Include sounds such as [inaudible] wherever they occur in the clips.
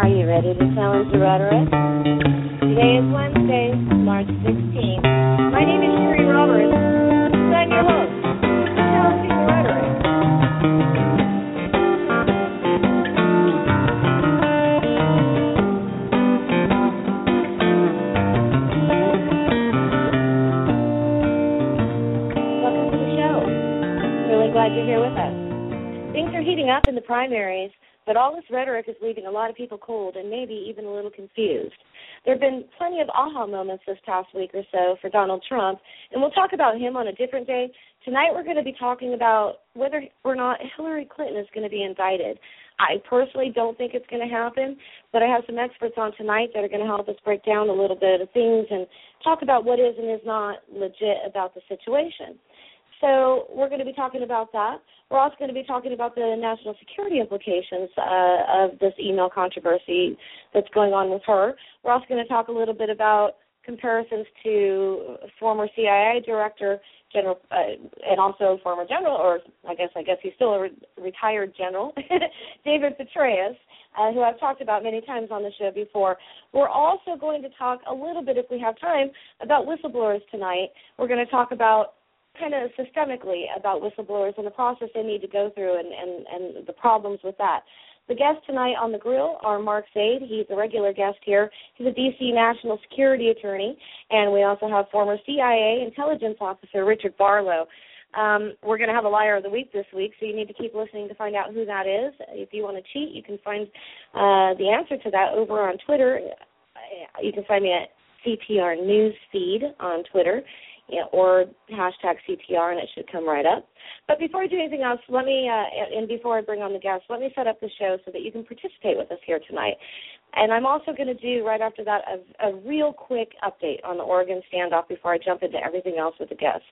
Are you ready to challenge the rhetoric? Today is Wednesday, March 16th. My name is Cheri Roberts. and I'm your host. Rhetoric. Welcome to the show. Really glad you're here with us. Things are heating up in the primaries, but all this rhetoric is leaving a lot of people cold and maybe even a little confused. There have been plenty of aha moments this past week or so for Donald Trump, and we'll talk about him on a different day. Tonight we're going to be talking about whether or not Hillary Clinton is going to be indicted. I personally don't think it's going to happen, but I have some experts on tonight that are going to help us break down a little bit of things and talk about what is and is not legit about the situation. So we're going to be talking about that. We're also going to be talking about the national security implications uh, of this email controversy that's going on with her. We're also going to talk a little bit about comparisons to former CIA director general uh, and also former general, or I guess I guess he's still a re- retired general, [laughs] David Petraeus. Uh, who I've talked about many times on the show before. We're also going to talk a little bit, if we have time, about whistleblowers tonight. We're going to talk about kind of systemically about whistleblowers and the process they need to go through and, and, and the problems with that. The guests tonight on the grill are Mark Zaid. He's a regular guest here. He's a D.C. national security attorney, and we also have former CIA intelligence officer Richard Barlow. Um, we're going to have a liar of the week this week, so you need to keep listening to find out who that is. If you want to cheat, you can find uh, the answer to that over on Twitter. You can find me at CTR Newsfeed on Twitter yeah, or hashtag CTR, and it should come right up. But before I do anything else, let me, uh, and before I bring on the guests, let me set up the show so that you can participate with us here tonight. And I'm also going to do right after that a, a real quick update on the Oregon standoff before I jump into everything else with the guests.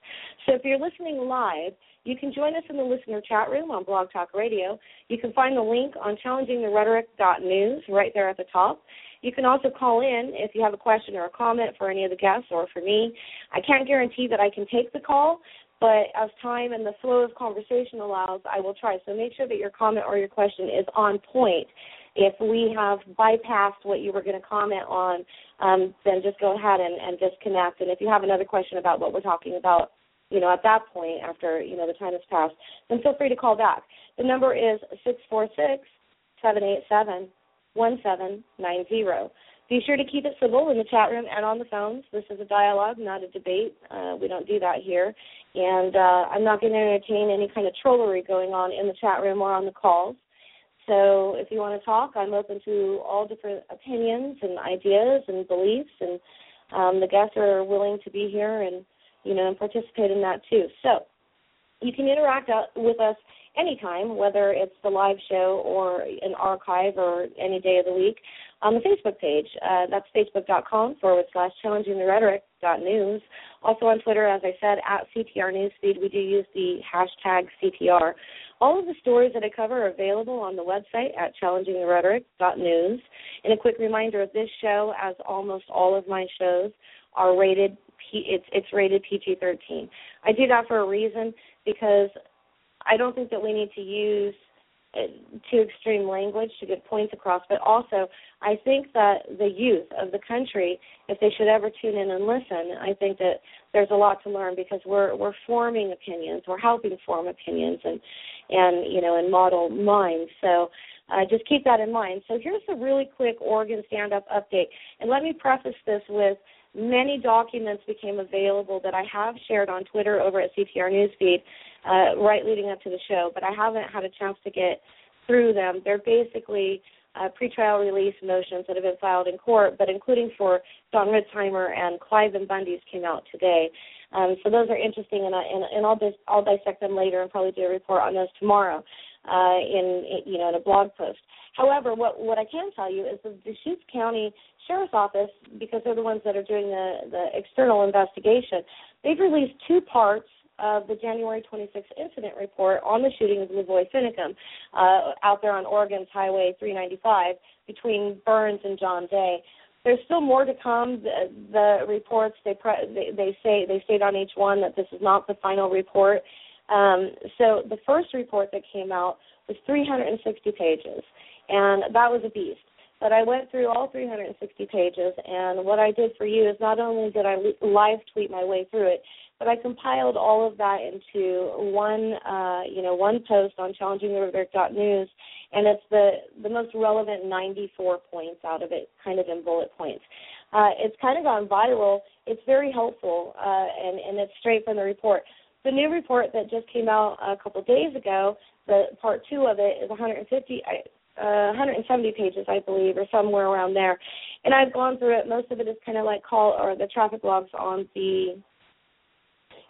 So if you're listening live, you can join us in the listener chat room on Blog Talk Radio. You can find the link on challengingtherhetoric.news right there at the top. You can also call in if you have a question or a comment for any of the guests or for me. I can't guarantee that I can take the call, but as time and the flow of conversation allows, I will try. So make sure that your comment or your question is on point. If we have bypassed what you were going to comment on, um, then just go ahead and, and disconnect. And if you have another question about what we're talking about, you know, at that point after, you know, the time has passed, then feel free to call back. The number is six four six seven eight seven 1790. Be sure to keep it civil in the chat room and on the phones. This is a dialogue, not a debate. Uh, we don't do that here. And uh, I'm not going to entertain any kind of trollery going on in the chat room or on the calls. So if you want to talk, I'm open to all different opinions and ideas and beliefs, and um, the guests are willing to be here and you know and participate in that too. So you can interact uh, with us anytime, whether it's the live show or an archive or any day of the week, on the Facebook page. Uh, that's facebook.com forward slash challenging the rhetoric news. Also on Twitter, as I said, at CTR Newsfeed, we do use the hashtag CTR. All of the stories that I cover are available on the website at challengingtherhetoric.news. And a quick reminder of this show, as almost all of my shows, are rated P- it's it's rated PG-13. I do that for a reason because I don't think that we need to use uh, too extreme language to get points across, but also I think that the youth of the country, if they should ever tune in and listen, I think that there's a lot to learn because we're we're forming opinions, we're helping form opinions and and you know and model minds. So uh, just keep that in mind. So here's a really quick Oregon stand up update, and let me preface this with many documents became available that I have shared on Twitter over at CTR Newsfeed uh, right leading up to the show, but I haven't had a chance to get through them. They're basically uh, pretrial release motions that have been filed in court, but including for Don Ritzheimer and Cliven Bundy's came out today. Um, so those are interesting, and, I, and, and I'll, dis- I'll dissect them later and probably do a report on those tomorrow. uh, in you know in a blog post. However, what what I can tell you is the Deschutes County Sheriff's Office, because they're the ones that are doing the the external investigation, they've released two parts of the January 26th incident report on the shooting of Lavoy Finicum uh, out there on Oregon's Highway 395 between Burns and John Day. There's still more to come. The, the reports they, pre- they they say they state on each one that this is not the final report. Um, so the first report that came out was 360 pages, and that was a beast. But I went through all 360 pages, and what I did for you is not only did I live tweet my way through it, but I compiled all of that into one, uh, you know, one post on challengingtherhetoric.news, and it's the the most relevant 94 points out of it, kind of in bullet points. Uh, it's kind of gone viral. It's very helpful, uh, and and it's straight from the report. The new report that just came out a couple days ago, the part two of it is 150. Uh, 170 pages, I believe, or somewhere around there. And I've gone through it. Most of it is kind of like call or the traffic logs on the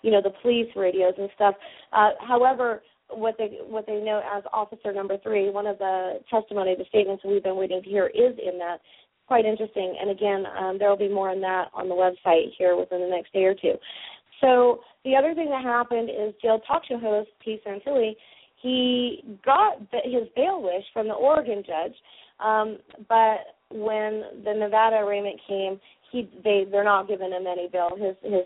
you know the police radios and stuff. Uh, however, what they what they know as officer number three, one of the testimony, the statements we've been waiting to hear is in that. Quite interesting, and again, um, there will be more on that on the website here within the next day or two. So the other thing that happened is jail talk show host Pete Santilli, he got his bail wish from the Oregon judge, um, but when the Nevada arraignment came, he they they're not giving him any bail. His his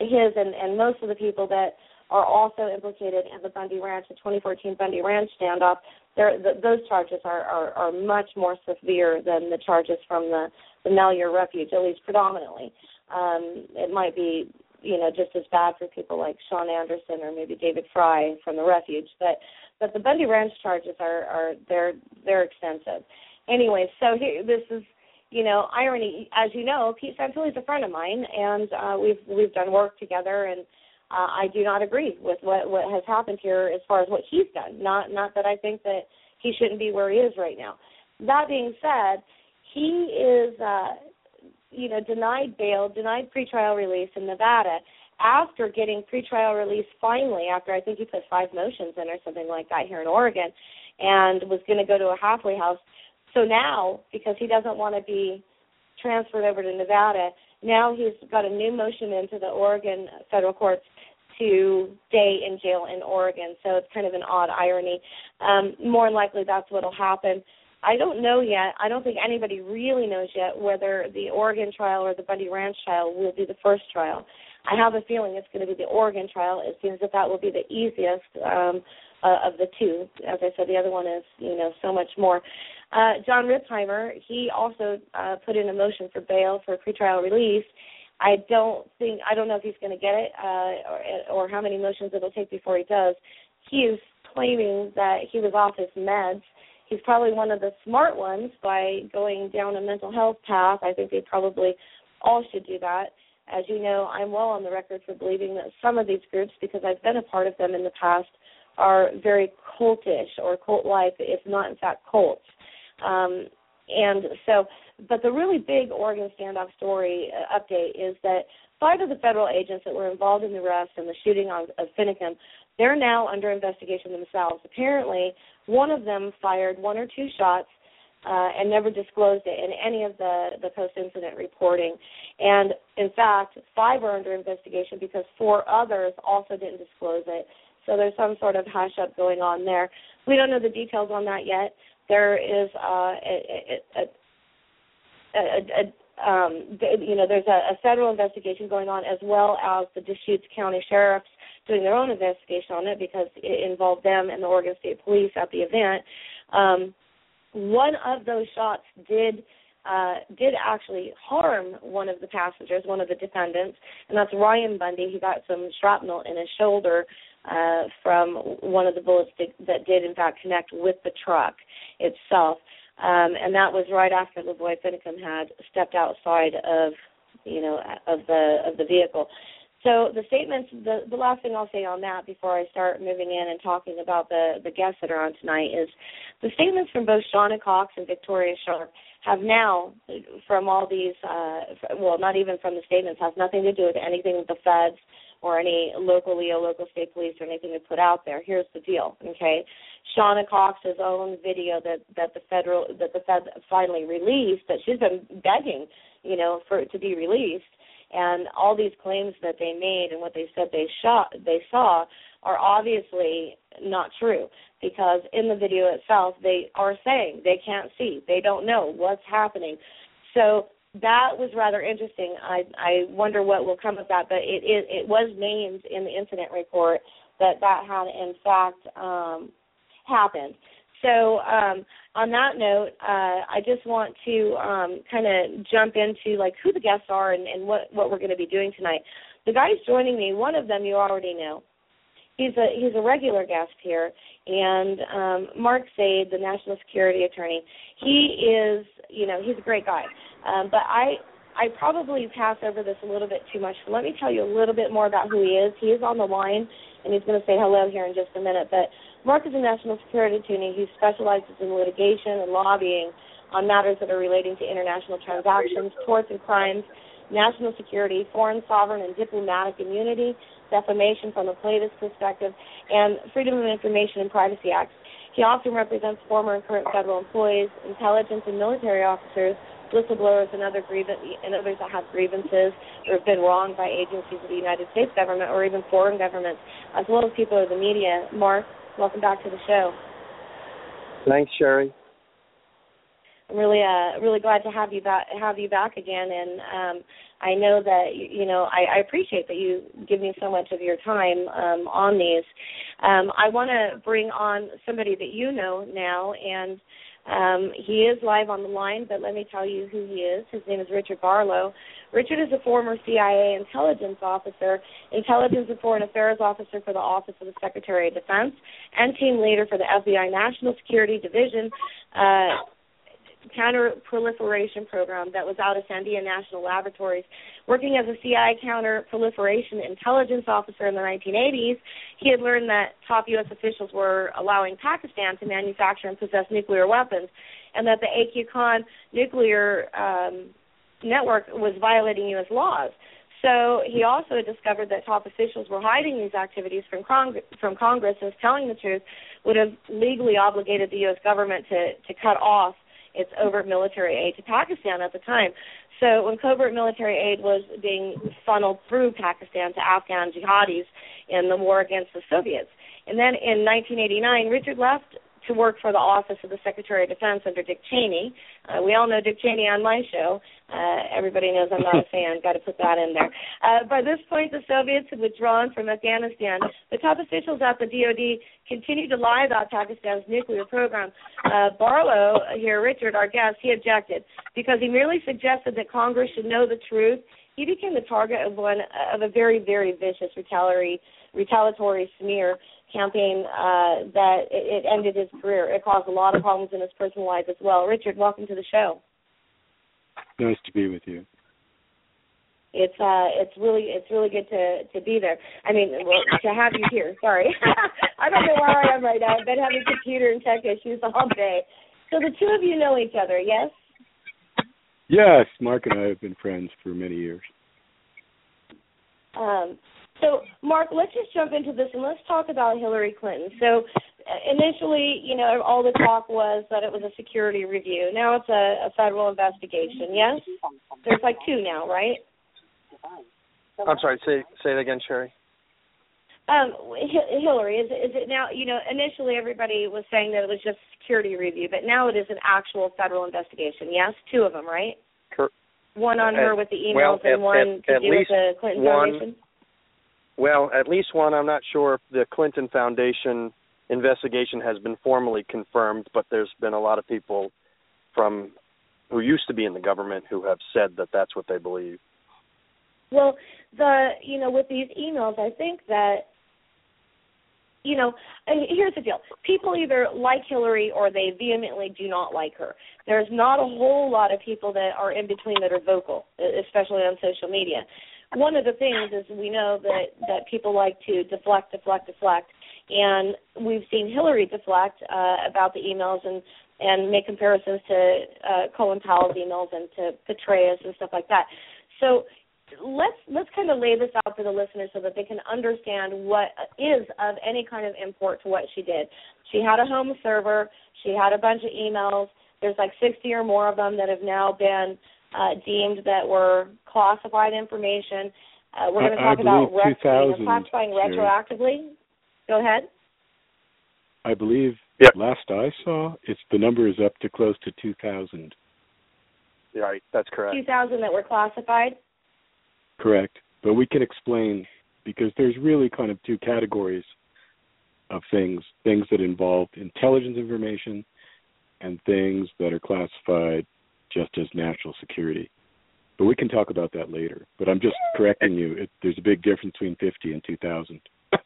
his and, and most of the people that are also implicated in the Bundy Ranch, the 2014 Bundy Ranch standoff, the, those charges are, are, are much more severe than the charges from the, the Malheur Refuge, at least predominantly. Um, it might be, you know, just as bad for people like Sean Anderson or maybe David Fry from the Refuge, but but the Bundy Ranch charges are are they're they're extensive. Anyway, so here this is you know, irony, as you know, Pete Santilli is a friend of mine, and uh, we've we've done work together, and uh, I do not agree with what what has happened here as far as what he's done. Not not that I think that he shouldn't be where he is right now. That being said, he is, uh, you know, denied bail, denied pretrial release in Nevada after getting pretrial release finally. After I think he put five motions in or something like that here in Oregon, and was going to go to a halfway house so now, because he doesn't want to be transferred over to Nevada, now he's got a new motion into the Oregon federal courts to stay in jail in Oregon. So it's kind of an odd irony. Um, more than likely, that's what'll happen. I don't know yet. I don't think anybody really knows yet whether the Oregon trial or the Bundy Ranch trial will be the first trial. I have a feeling it's going to be the Oregon trial. It seems that that will be the easiest um, uh, of the two. As I said, the other one is, you know, so much more. Uh, John Ritzheimer, he also uh, put in a motion for bail for pretrial release. I don't think I don't know if he's going to get it uh, or, or how many motions it'll take before he does. He is claiming that he was off his meds. He's probably one of the smart ones by going down a mental health path. I think they probably all should do that. As you know, I'm well on the record for believing that some of these groups, because I've been a part of them in the past, are very cultish or cult-like, if not in fact cults. Um, and so, but the really big Oregon standoff story uh, update is that five of the federal agents that were involved in the arrest and the shooting of, of Finicum, they're now under investigation themselves. Apparently, one of them fired one or two shots uh, and never disclosed it in any of the, the post incident reporting. And in fact, five are under investigation because four others also didn't disclose it. So there's some sort of hush up going on there. We don't know the details on that yet there is uh, a, a, a, a um, you know, there's a, a federal investigation going on as well as the Deschutes County sheriffs doing their own investigation on it because it involved them and the Oregon State Police at the event. Um, one of those shots did uh, did actually harm one of the passengers, one of the defendants, and that's Ryan Bundy. He got some shrapnel in his shoulder uh, from one of the bullets that, did in fact connect with the truck itself. Um, and that was right after Lavoy Finicum had stepped outside of, you know, of the of the vehicle. So the statements, the, the last thing I'll say on that before I start moving in and talking about the, the guests that are on tonight is the statements from both Shawna Cox and Victoria Sharp have now, from all these, uh, well, not even from the statements, has nothing to do with anything with the feds or any local Leo, local state police, or anything to put out there. Here's the deal, okay? Shawna Cox's own video that that the federal that the Fed finally released that she's been begging, you know, for it to be released, and all these claims that they made and what they said they shot they saw are obviously not true because in the video itself they are saying they can't see, they don't know what's happening. So that was rather interesting. I I wonder what will come of that, but it it, it was named in the incident report that that had in fact um, happened. So um, on that note, uh, I just want to um, kind of jump into like who the guests are and, and what what we're going to be doing tonight. The guys joining me, one of them you already know. He's a he's a regular guest here, and um, Mark Zaid, the national security attorney. He is you know he's a great guy, um, but I I probably pass over this a little bit too much. So let me tell you a little bit more about who he is. He is on the line, and he's going to say hello here in just a minute. But Mark is a national security attorney who specializes in litigation and lobbying on matters that are relating to international transactions, torts and crimes, national security, foreign sovereign and diplomatic immunity, defamation from a plaintiff's perspective, and Freedom of Information and Privacy Acts. He often represents former and current federal employees, intelligence and military officers, whistleblowers and other grievance and others that have grievances or have been wronged by agencies of the United States government or even foreign governments, as well as people of the media. Mark, welcome back to the show. Thanks, Cheri. I'm really uh really glad to have you back have you back again and um I know that you know I, I appreciate that you give me so much of your time um on these. Um I want to bring on somebody that you know now and um, he is live on the line, but let me tell you who he is. His name is Richard Barlow. Richard is a former CIA intelligence officer, intelligence and foreign affairs officer for the Office of the Secretary of Defense, and team leader for the FBI National Security Division. Uh, counter proliferation program that was out of Sandia National Laboratories. Working as a CI counter proliferation intelligence officer in the 1980s, he had learned that top U.S. officials were allowing Pakistan to manufacture and possess nuclear weapons, and that the AQ Khan nuclear um, network was violating U.S. laws. So he also discovered that top officials were hiding these activities from, Cong- from Congress, and telling the truth would have legally obligated the U.S. government to, to cut off its overt military aid to Pakistan at the time. So when covert military aid was being funneled through Pakistan to Afghan jihadis in the war against the Soviets. And then in 1989, Richard left to work for the Office of the Secretary of Defense under Dick Cheney. Uh, we all know Dick Cheney on my show. Uh, everybody knows I'm not a [laughs] fan. Got to put that in there. Uh, by this point, the Soviets had withdrawn from Afghanistan. The top officials at the DoD continued to lie about Pakistan's nuclear program. Uh, Barlow, here, Richard, our guest, he objected because he merely suggested that Congress should know the truth. He became the target of one of a very, very vicious retaliatory retaliatory smear campaign uh, that it, it ended his career. It caused a lot of problems in his personal life as well. Richard, welcome to the show. Nice to be with you. It's uh, it's really it's really good to to be there. I mean, well, to have you here. Sorry, [laughs] I don't know where I am right now. I've been having computer and tech issues all day. So the two of you know each other, yes? Yes, Mark and I have been friends for many years. Um, so, Mark, let's just jump into this and let's talk about Hillary Clinton. So, uh, initially, you know, all the talk was that it was a security review. Now it's a, a federal investigation. Yes, there's like two now, right? I'm sorry. Say say it again, Cheri. Um, H- Hillary, is it, is it now? You know, initially everybody was saying that it was just a security review, but now it is an actual federal investigation. Yes, two of them, right? One on her with the emails well, and one at, to at do with the Clinton one, Foundation. Well, at least one. I'm not sure if the Clinton Foundation investigation has been formally confirmed, but there's been a lot of people from who used to be in the government who have said that that's what they believe. Well, the you know with these emails, I think that you know here's the deal: people either like Hillary or they vehemently do not like her. There's not a whole lot of people that are in between that are vocal, especially on social media one of the things is we know that that people like to deflect, deflect, deflect, and we've seen Hillary deflect uh, about the emails and and make comparisons to uh, Colin Powell's emails and to Petraeus and stuff like that. So let's let's kind of lay this out for the listeners so that they can understand what is of any kind of import to what she did. She had a home server. She had a bunch of emails. There's like 60 or more of them that have now been uh, deemed that were classified information. Uh, we're going to talk about ret- classifying retroactively. Go ahead. I believe yep. last I saw, it's the number is up to close to 2,000. Right, that's correct. 2,000 that were classified? Correct. But we can explain because there's really kind of two categories of things things that involve intelligence information and things that are classified just as national security. But we can talk about that later. But I'm just correcting you. It, there's a big difference between 50 and 2,000. and,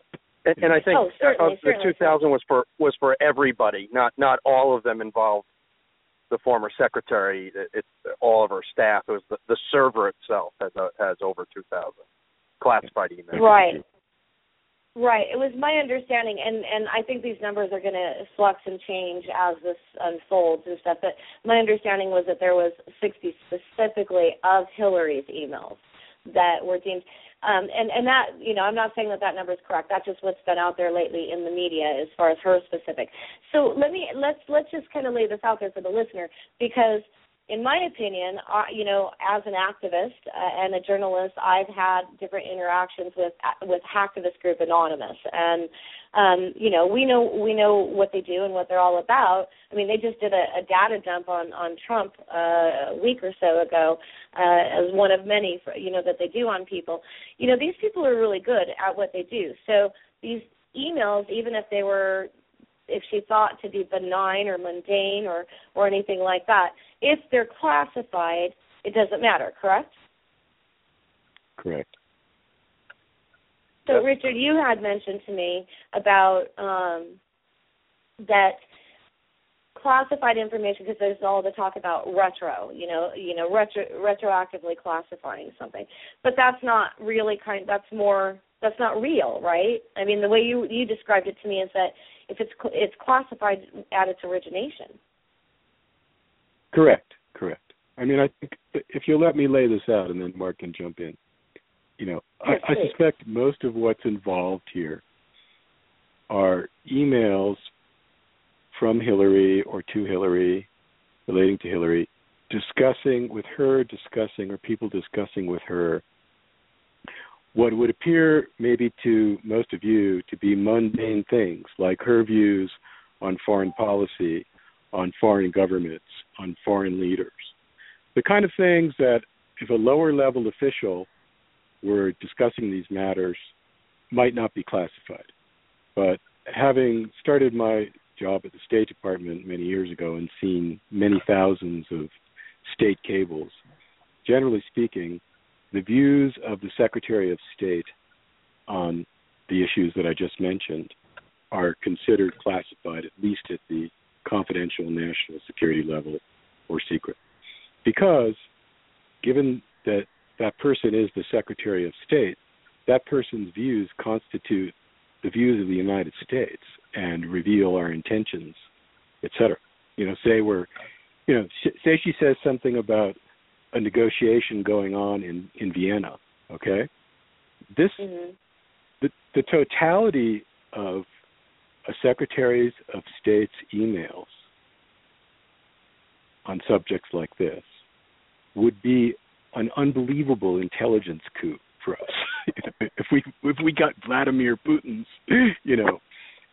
and, I think oh, certainly, uh, the 2000 was for was for everybody, not not all of them involved the former secretary. It, it's all of her staff. It was the, the server itself has a, has over 2,000 classified emails. Right. Right. It was my understanding, and and I think these numbers are going to flux and change as this unfolds and stuff. But my understanding was that there was 60 specifically of Hillary's emails that were deemed. Um, and and that you know I'm not saying that that number is correct. That's just what's been out there lately in the media as far as her specific. So let me let's let's just kind of lay this out there for the listener because in my opinion, uh, you know, as an activist uh, and a journalist, I've had different interactions with uh, with Hacktivist Group Anonymous, and um, you know, we know we know what they do and what they're all about. I mean, they just did a, a data dump on on Trump uh, a week or so ago, uh, as one of many, for, you know, that they do on people. You know, these people are really good at what they do. So these emails, even if they were if she thought to be benign or mundane or or anything like that. If they're classified, it doesn't matter, correct? Correct. So, Richard, you had mentioned to me about um, that classified information because there's all the talk about retro, you know, you know, retro, retroactively classifying something, but that's not really kind. That's more. That's not real, right? I mean, the way you you described it to me is that if it's it's classified at its origination. Correct. Correct. I mean, I think if you'll let me lay this out, and then Mark can jump in. You know, yes, I, I suspect most of what's involved here are emails from Hillary or to Hillary, relating to Hillary, discussing with her, discussing or people discussing with her what would appear maybe to most of you to be mundane things like her views on foreign policy, on foreign governments, on foreign leaders. The kind of things that if a lower level official were discussing these matters might not be classified. But having started my job at the State Department many years ago and seen many thousands of state cables, generally speaking, the views of the Secretary of State on the issues that I just mentioned are considered classified, at least at the confidential national security level or secret. Because given that that person is the Secretary of State, that person's views constitute the views of the United States and reveal our intentions, etc. You know, say we're, you know, say she says something about a negotiation going on in in Vienna. Okay, this mm-hmm. the the totality of a Secretaries of State's emails on subjects like this would be an unbelievable intelligence coup for us. [laughs] if we if we got Vladimir Putin's, you know,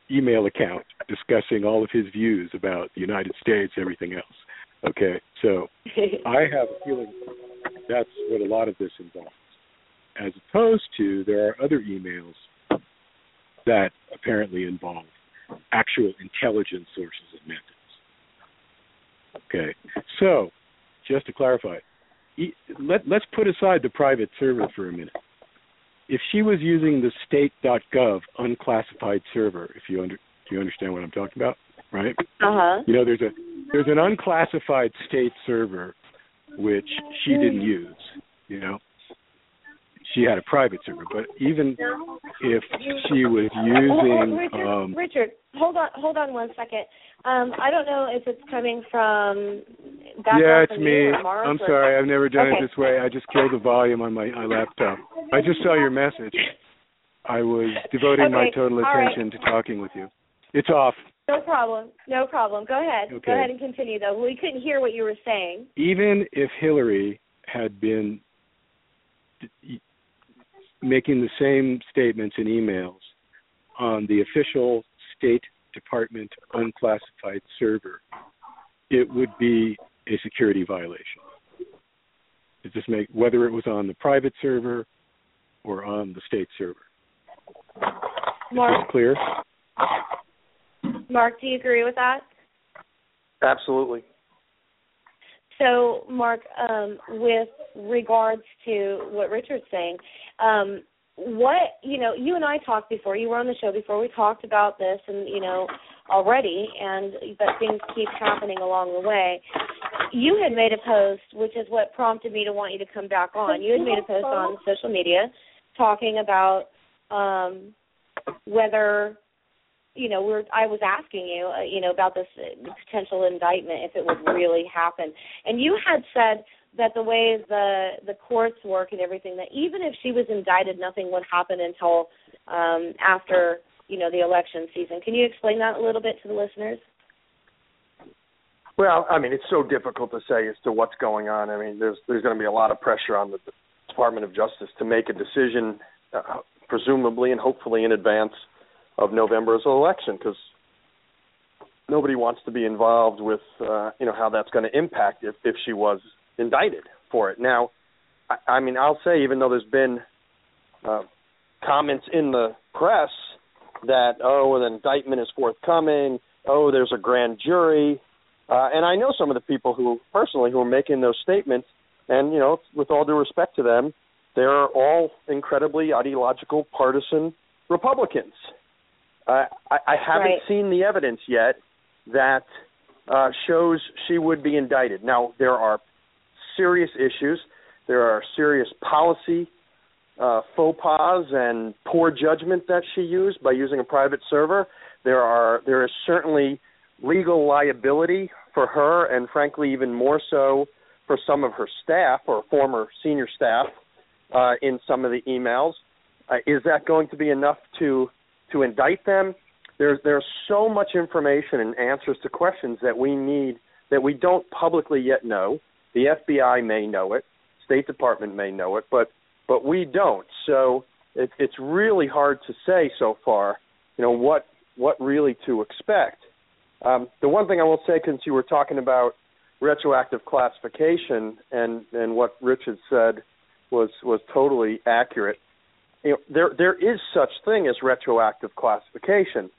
email account discussing all of his views about the United States, everything else, Okay, so [laughs] I have a feeling that's what a lot of this involves, as opposed to there are other emails that apparently involve actual intelligence sources and methods. Okay, so just to clarify, let, let's put aside the private server for a minute. If she was using the state.gov unclassified server, if you under, do you understand what I'm talking about, right? Uh-huh. You know, there's a there's an unclassified state server which she didn't use. You know, she had a private server, but even if she was [laughs] using, Richard, um, Richard, hold on, hold on one second. Um, I don't know if it's coming from yeah, it's me. you or Mark I'm sorry. I've never done Okay. it this way. I just killed the volume on my, my laptop. I just saw your message. I was devoting my total all right. attention to talking with you. It's off. No problem. No problem. Go ahead. Okay. Go ahead and continue though. We couldn't hear what you were saying. Even if Hillary had been d- making the same statements in emails on the official State Department unclassified server, it would be a security violation. It just make whether it was on the private server or on the state server. Is Mark, this clear? Mark, do you agree with that? Absolutely. So, Mark, um, with regards to what Richard's saying, um, what you know, you and I talked before. You were on the show before. We talked about this, and you know, already, and that things keep happening along the way. You had made a post, which is what prompted me to want you to come back on. You had made a post on social media talking about um, whether you know, we're I was asking you, uh, you know, about this uh, potential indictment if it would really happen, and you had said that the way the the courts work and everything, that even if she was indicted, nothing would happen until um, after you know the election season. Can you explain that a little bit to the listeners? Well, I mean, it's so difficult to say as to what's going on. I mean, there's there's going to be a lot of pressure on the Department of Justice to make a decision, uh, presumably and hopefully in advance of November's election, because nobody wants to be involved with uh, you know how that's going to impact if if she was indicted for it. Now, I, I mean, I'll say even though there's been uh, comments in the press that oh, an indictment is forthcoming, oh, there's a grand jury. Uh, and I know some of the people who personally who are making those statements, and you know, with all due respect to them, they're all incredibly ideological, partisan Republicans. Uh, I, I haven't Right. seen the evidence yet that uh, shows she would be indicted. Now, there are serious issues. There are serious policy uh, faux pas and poor judgment that she used by using a private server. There are there is certainly legal liability for her, and frankly, even more so for some of her staff or former senior staff uh, in some of the emails. Uh, is that going to be enough to to indict them? There's there's so much information and answers to questions that we need that we don't publicly yet know. The FBI may know it, State Department may know it, but but we don't. So it, it's really hard to say so far. You know what what really to expect. Um, the one thing I will say, since you were talking about retroactive classification and and what Richard said was was totally accurate. You know, there there is such thing as retroactive classification.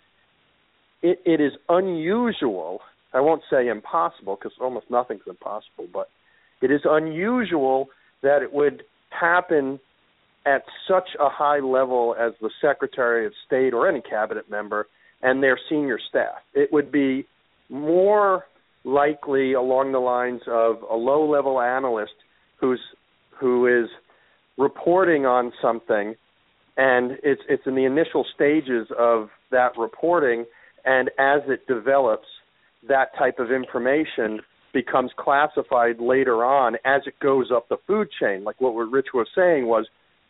It, it is unusual. I won't say impossible because almost nothing's impossible, but it is unusual that it would happen at such a high level as the Secretary of State or any cabinet member and their senior staff. It would be more likely along the lines of a low level analyst who's who is reporting on something and it's it's in the initial stages of that reporting. And as it develops that type of information becomes classified later on as it goes up the food chain. Like what Rich was saying was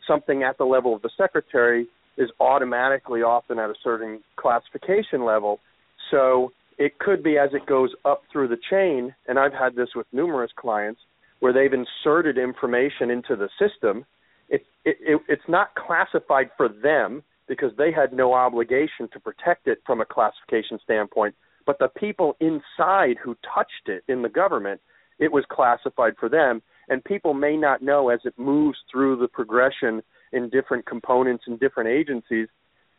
something at the level of the secretary is automatically often at a certain classification level. So it could be as it goes up through the chain and I've had this with numerous clients where they've inserted information into the system it, it, it it's not classified for them because they had no obligation to protect it from a classification standpoint but the people inside who touched it in the government it was classified for them. And people may not know as it moves through the progression in different components and different agencies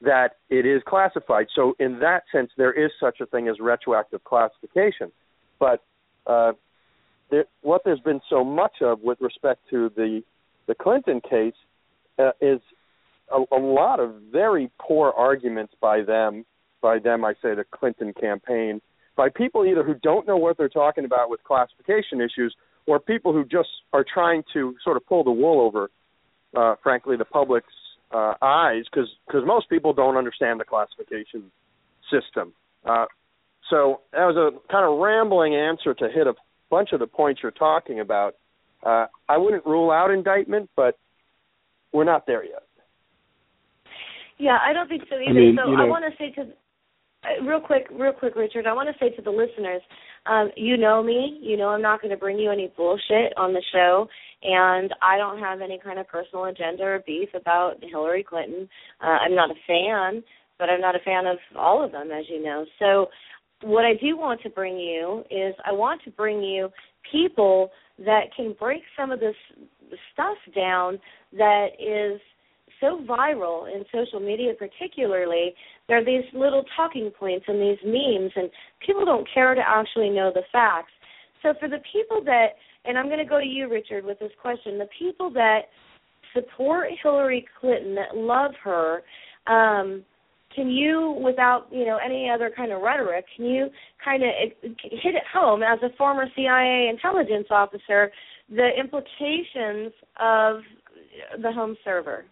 that it is classified. So in that sense there is such a thing as retroactive classification. But uh, what there's been so much of with respect to the the Clinton case uh, is a, a lot of very poor arguments by them. By them, I say the Clinton campaign, by people either who don't know what they're talking about with classification issues, or people who just are trying to sort of pull the wool over, uh, frankly, the public's uh, eyes, because because most people don't understand the classification system. Uh, so that was a kind of rambling answer to hit a bunch of the points you're talking about. Uh, I wouldn't rule out indictment, but we're not there yet. Yeah, I don't think so either. I mean, so you know, I want to say to uh, real quick, real quick, Richard. I want to say to the listeners, um, you know me. You know I'm not going to bring you any bullshit on the show, and I don't have any kind of personal agenda or beef about Hillary Clinton. Uh, I'm not a fan, but I'm not a fan of all of them, as you know. So, what I do want to bring you is I want to bring you people that can break some of this stuff down that is so viral in social media particularly. There are these little talking points and these memes and people don't care to actually know the facts. So for the people that and i'm going to go to you richard with this question. The people that support hillary clinton that love her um can you without you know any other kind of rhetoric can you kind of hit it home as a former cia intelligence officer the implications of the home server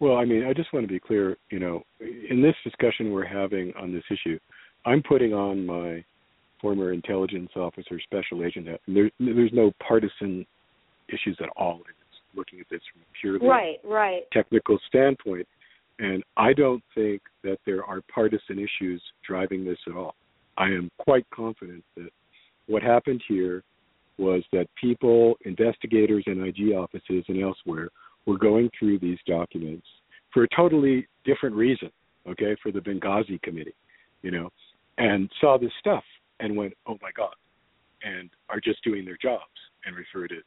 Well, I mean, I just want to be clear. You know, in this discussion we're having on this issue, I'm putting on my former intelligence officer, special agent hat. And there, there's no partisan issues at all in this. Looking at this from a purely right right technical standpoint, and I don't think that there are partisan issues driving this at all. I am quite confident that what happened here was that people, investigators in IG offices and elsewhere, were going through these documents for a totally different reason, okay, for the Benghazi committee, you know, and saw this stuff and went, oh my God, and are just doing their jobs and referred it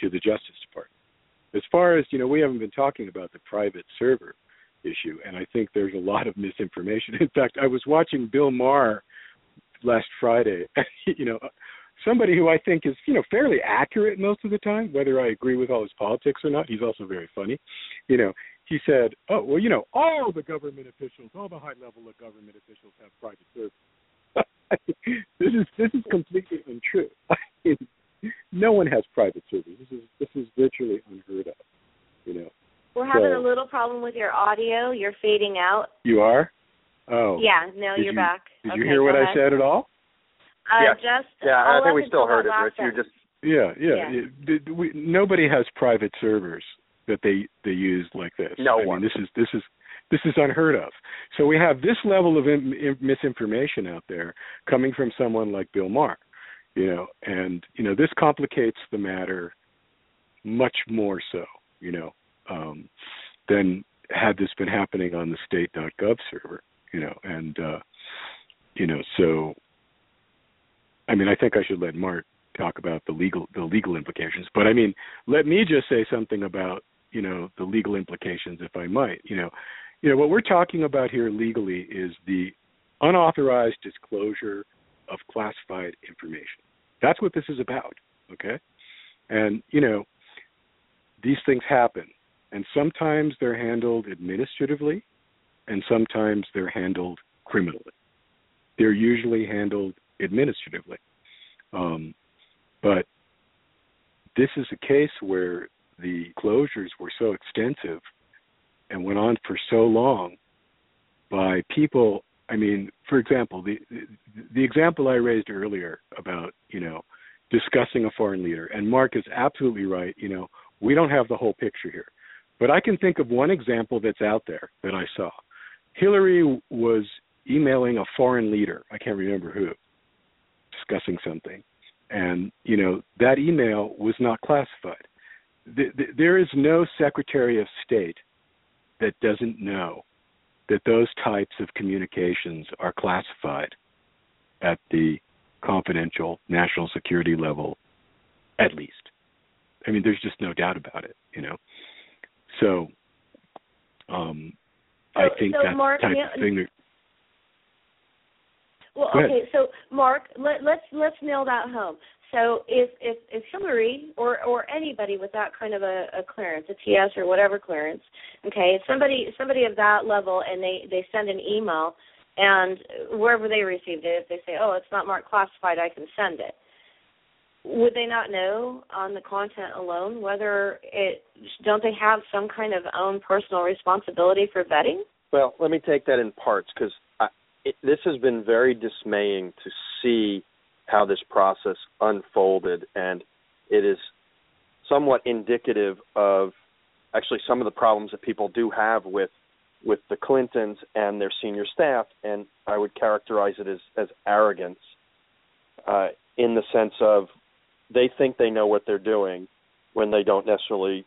to the Justice Department. As far as, you know, we haven't been talking about the private server issue, and I think there's a lot of misinformation. [laughs] In fact, I was watching Bill Maher last Friday, [laughs] you know, somebody who I think is, you know, fairly accurate most of the time, whether I agree with all his politics or not. He's also very funny. You know, he said, "Oh, well, you know, all the government officials, all the high level of government officials have private servers." [laughs] this is this is completely untrue. no one has private servers. This is this is virtually unheard of. You know. We're having So- a little problem with your audio you're fading out You are? Oh. yeah no Did you're you- back Did okay, you hear go what I said at all? uh Yeah. just Yeah, I all think we still heard it, last Rich. You sentence. just Yeah, yeah. Yeah. It- it- we, nobody has private servers that they they use like this. No I one. Mean, this is this is this is unheard of. So we have this level of in, in, misinformation out there coming from someone like Bill Maher, you know, and you know this complicates the matter much more so, you know, um, than had this been happening on the state.gov server, you know, and uh, you know, so I mean, I think I should let Mark talk about the legal the legal implications, but I mean, let me just say something about you know the legal implications, if I might. You know, you know what we're talking about here legally is the unauthorized disclosure of classified information. That's what this is about. Okay, and you know, these things happen, and sometimes they're handled administratively, and sometimes they're handled criminally. They're usually handled administratively. Um, but this is a case where the closures were so extensive and went on for so long by people. I mean, for example, the the example I raised earlier about you know discussing a foreign leader, and Mark is absolutely right. You know, we don't have the whole picture here, but I can think of one example that's out there that I saw. Hillary was emailing a foreign leader. I can't remember who, discussing something, and you know that email was not classified. Th- th- there is no Secretary of State that doesn't know that those types of communications are classified at the confidential national security level, at least. I mean, there's just no doubt about it, you know. So, um, I think so that Mark, type yeah, of thing. That, Well, okay, so Mark, let, let's let's nail that home. So if if if Hillary or or anybody with that kind of a, a clearance, a TS or whatever clearance, okay, somebody somebody of that level, and they they send an email, and wherever they received it, if they say, oh, it's not marked classified, I can send it. Would they not know on the content alone whether it? Don't they have some kind of own personal responsibility for vetting? Well, let me take that in parts because this has been very dismaying to see how this process unfolded, and it is somewhat indicative of actually some of the problems that people do have with with the Clintons and their senior staff, and I would characterize it as as arrogance, uh, in the sense of they think they know what they're doing when they don't necessarily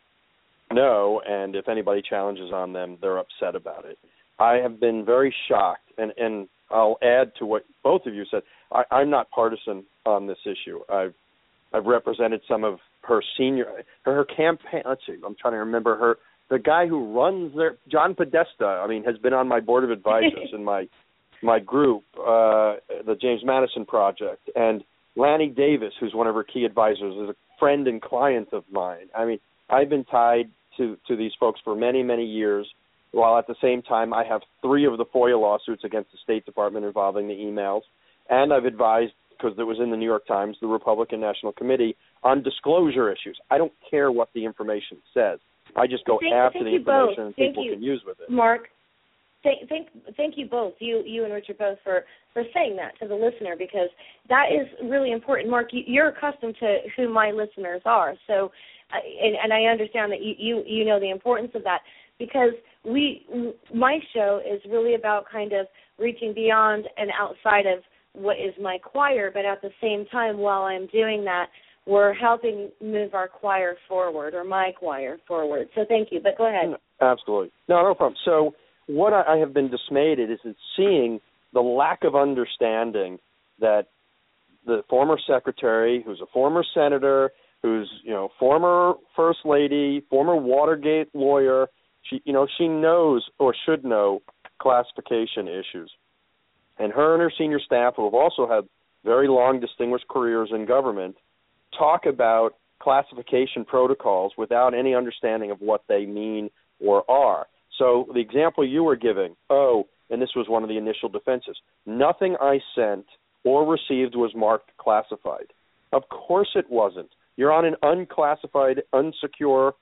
know, and if anybody challenges on them, they're upset about it. I have been very shocked, and and I'll add to what both of you said. I, I'm not partisan on this issue. I've I've represented some of her senior her, her campaign. Let's see, I'm trying to remember her. The guy who runs their John Podesta. I mean, has been on my board of advisors [laughs] in my my group, uh, the James Madison Project, and Lanny Davis, who's one of her key advisors, is a friend and client of mine. I mean, I've been tied to to these folks for many many years while at the same time I have three of the FOIA lawsuits against the State Department involving the emails, and I've advised because it was in the New York Times, the Republican National Committee on disclosure issues. I don't care what the information says. I just go thank, after thank the information both. and thank people you, can use with it. Mark, thank thank thank you both, you you and Richard both for for saying that to the listener because that is really important. Mark, you, you're accustomed to who my listeners are, so and, and I understand that you, you you know the importance of that because we my show is really about kind of reaching beyond and outside of what is my choir, but at the same time, while I'm doing that, we're helping move our choir forward or my choir forward. So thank you. But go ahead. Absolutely. No, no problem. So what I have been dismayed at is in seeing the lack of understanding that the former secretary, who's a former senator, who's you know former first lady, former Watergate lawyer, she you know she knows or should know classification issues, and her and her senior staff, who have also had very long distinguished careers in government, talk about classification protocols without any understanding of what they mean or are. So the example you were giving, oh, and this was one of the initial defenses, nothing I sent or received was marked classified. Of course it wasn't. You're on an unclassified, unsecure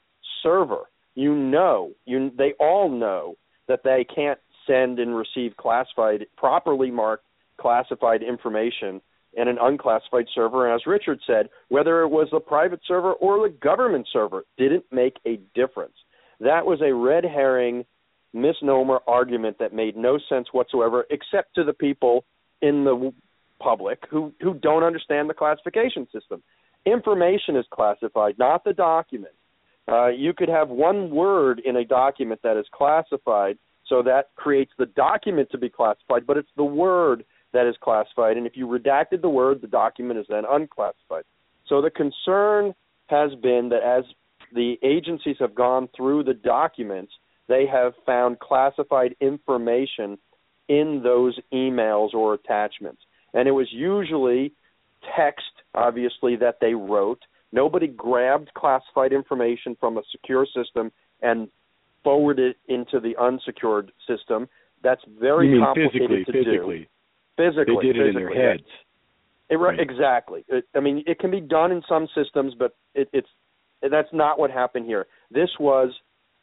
server. You know, you they all know that they can't send and receive classified, properly marked classified information in an unclassified server. And as Richard said, whether it was the private server or the government server didn't make a difference. That was a red herring misnomer argument that made no sense whatsoever, except to the people in the public who who don't understand the classification system. Information is classified, not the document. Uh, you could have one word in a document that is classified, so that creates the document to be classified, but it's the word that is classified. And if you redacted the word, the document is then unclassified. So the concern has been that as the agencies have gone through the documents, they have found classified information in those emails or attachments. And it was usually text, obviously, that they wrote. Nobody grabbed classified information from a secure system and forwarded it into the unsecured system. That's very complicated physically, to physically. do. Physically, They did it in their heads. It, Right. Exactly. It, I mean, it can be done in some systems, but it, it's that's not what happened here. This was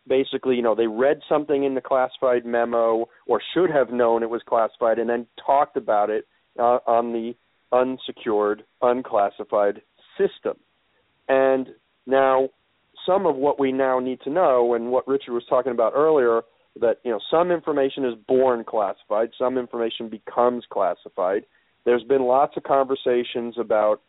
basically, you know, they read something in the classified memo or should have known it was classified, and then talked about it uh, on the unsecured, unclassified system. And now, some of what we now need to know, and what Richard was talking about earlier, that you know some information is born classified, some information becomes classified. There's been lots of conversations about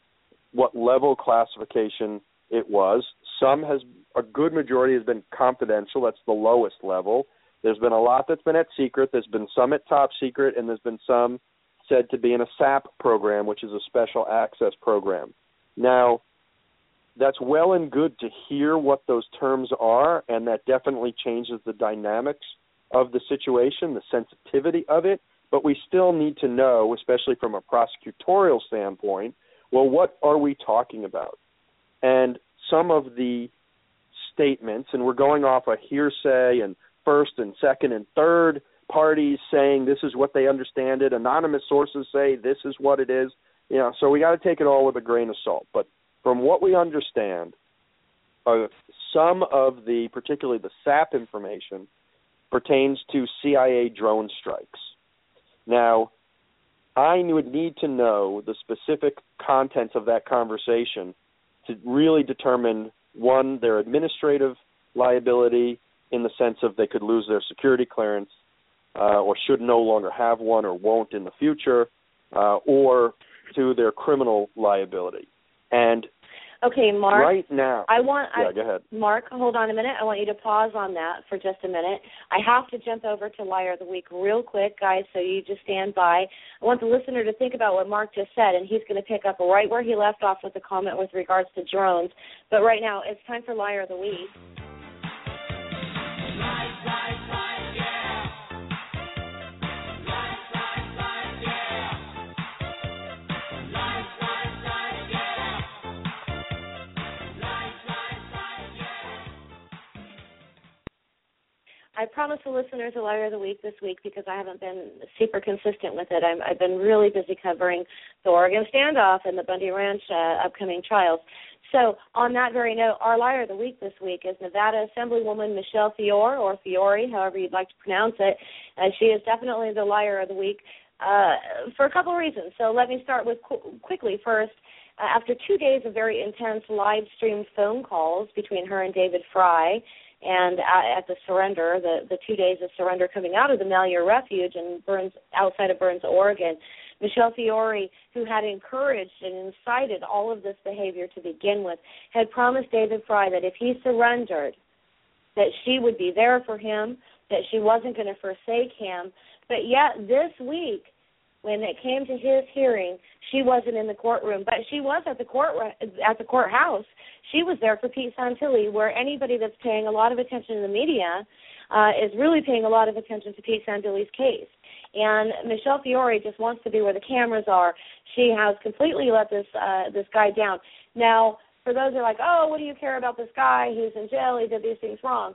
what level classification it was. Some has a good majority has been confidential. That's the lowest level. There's been a lot that's been at secret. There's been some at top secret, and there's been some said to be in a SAP program, which is a special access program. Now, that's well and good to hear what those terms are, and that definitely changes the dynamics of the situation, the sensitivity of it. But we still need to know, especially from a prosecutorial standpoint, well, what are we talking about? And some of the statements, and we're going off a hearsay and first and second and third parties saying this is what they understand it, anonymous sources say this is what it is. You know, so we got to take it all with a grain of salt. But from what we understand, uh, some of the, particularly the SAP information, pertains to CIA drone strikes. Now, I would need to know the specific contents of that conversation to really determine one their administrative liability in the sense of they could lose their security clearance uh, or should no longer have one or won't in the future, uh, or to their criminal liability. And Okay, Mark. right now, I want yeah, I, go ahead. Mark, hold on a minute. I want you to pause on that for just a minute. I have to jump over to Liar of the Week real quick, guys, so you just stand by. I want the listener to think about what Mark just said, and he's going to pick up right where he left off with the comment with regards to drones. But right now, it's time for Liar of the Week. I promised the listeners a liar of the week this week because I haven't been super consistent with it. I'm, I've been really busy covering the Oregon standoff and the Bundy Ranch uh, upcoming trials. So, on that very note, our liar of the week this week is Nevada Assemblywoman Michele Fiore, or Fiore, however you'd like to pronounce it. Uh, she is definitely the liar of the week uh, for a couple of reasons. So, let me start with qu- quickly first. Uh, after two days of very intense live streamed phone calls between her and David Fry, and at, at the surrender, the the two days of surrender coming out of the Malheur Refuge in Burns, outside of Burns, Oregon, Michele Fiore, who had encouraged and incited all of this behavior to begin with, had promised David Fry that if he surrendered, that she would be there for him, that she wasn't going to forsake him. But yet this week, when it came to his hearing, she wasn't in the courtroom, but she was at the court at the courthouse. She was there for Pete Santilli, where anybody that's paying a lot of attention to the media uh, is really paying a lot of attention to Pete Santilli's case. And Michele Fiore just wants to be where the cameras are. She has completely let this uh, this guy down. Now, for those who are like, oh, what do you care about this guy? He's in jail. He did these things wrong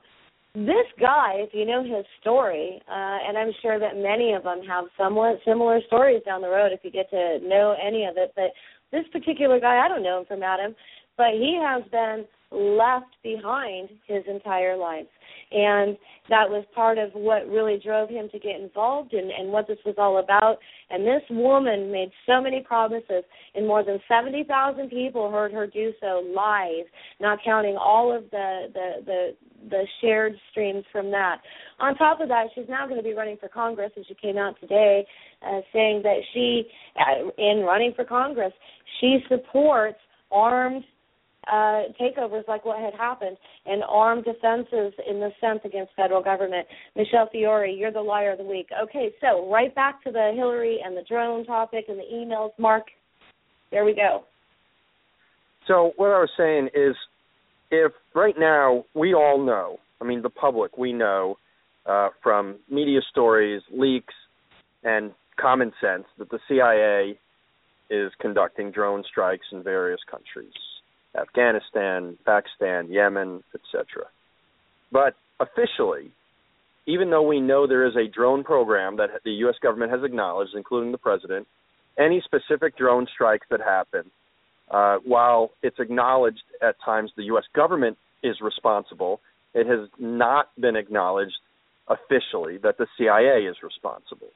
this guy, if you know his story, uh, and I'm sure that many of them have somewhat similar stories down the road if you get to know any of it. But this particular guy, I don't know him from Adam, but he has been left behind his entire life. And that was part of what really drove him to get involved and, and what this was all about. And this woman made so many promises, and more than 70,000 people heard her do so live, not counting all of the, the, the, the shared streams from that. On top of that, she's now going to be running for Congress, and she came out today uh, saying that she, uh, in running for Congress, she supports armed uh, takeovers like what had happened and armed defenses in the sense against federal government. Michele Fiore, you're the liar of the week. Okay, so right back to the Hillary and the drone topic and the emails. Mark, there we go. So what I was saying is, if right now we all know, I mean the public, we know uh, from media stories, leaks, and common sense that the CIA is conducting drone strikes in various countries. Afghanistan, Pakistan, Yemen, etc. But officially, even though we know there is a drone program that the U.S. government has acknowledged, including the president, any specific drone strikes that happen, uh, while it's acknowledged at times the U.S. government is responsible, it has not been acknowledged officially that the CIA is responsible.